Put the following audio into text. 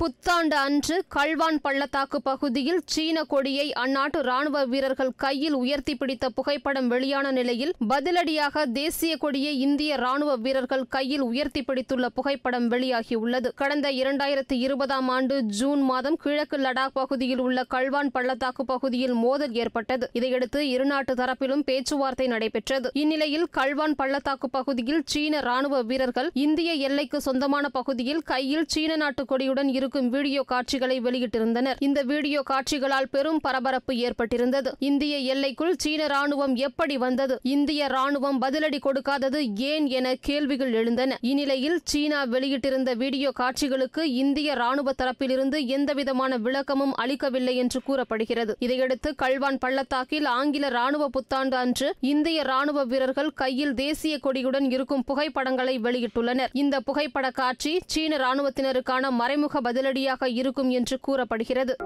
புத்தாண்டு அன்று கல்வான் பள்ளத்தாக்கு பகுதியில் சீன கொடியை அந்நாட்டு ராணுவ வீரர்கள் கையில் உயர்த்தி பிடித்த புகைப்படம் வெளியான நிலையில் பதிலடியாக தேசிய கொடியை இந்திய ராணுவ வீரர்கள் கையில் உயர்த்தி பிடித்துள்ள புகைப்படம் வெளியாகியுள்ளது. கடந்த இரண்டாயிரத்தி இருபதாம் ஆண்டு ஜூன் மாதம் கிழக்கு லடாக் பகுதியில் உள்ள கல்வான் பள்ளத்தாக்கு பகுதியில் மோதல் ஏற்பட்டது. இதையடுத்து இருநாட்டு தரப்பிலும் பேச்சுவார்த்தை நடைபெற்றது. இந்நிலையில் கல்வான் பள்ளத்தாக்கு பகுதியில் சீன ராணுவ வீரர்கள் இந்திய எல்லைக்கு சொந்தமான பகுதியில் கையில் சீன நாட்டு கொடியுடன் இருக்கும் இருக்கும் வீடியோ காட்சிகளை வெளியிட்டிருந்தனர். இந்த வீடியோ காட்சிகளால் பெரும் பரபரப்பு ஏற்பட்டிருந்தது. இந்திய எல்லைக்குள் சீன ராணுவம் எப்படி வந்தது? இந்திய ராணுவம் பதிலடி கொடுக்காதது ஏன் என கேள்விகள் எழுந்தன. இந்நிலையில் சீனா வெளியிட்டிருந்த வீடியோ காட்சிகளுக்கு இந்திய ராணுவ தரப்பிலிருந்து எந்தவிதமான விளக்கமும் அளிக்கவில்லை என்று கூறப்படுகிறது. இதையடுத்து கல்வான் பள்ளத்தாக்கில் ஆங்கில ராணுவ புத்தாண்டு அன்று இந்திய ராணுவ வீரர்கள் கையில் தேசிய கொடியுடன் இருக்கும் புகைப்படங்களை வெளியிட்டுள்ளனர். இந்த புகைப்பட காட்சி சீன ராணுவத்தினருக்கான மறைமுக பதில் பதிலடியாக இருக்கும் என்று கூறப்படுகிறது.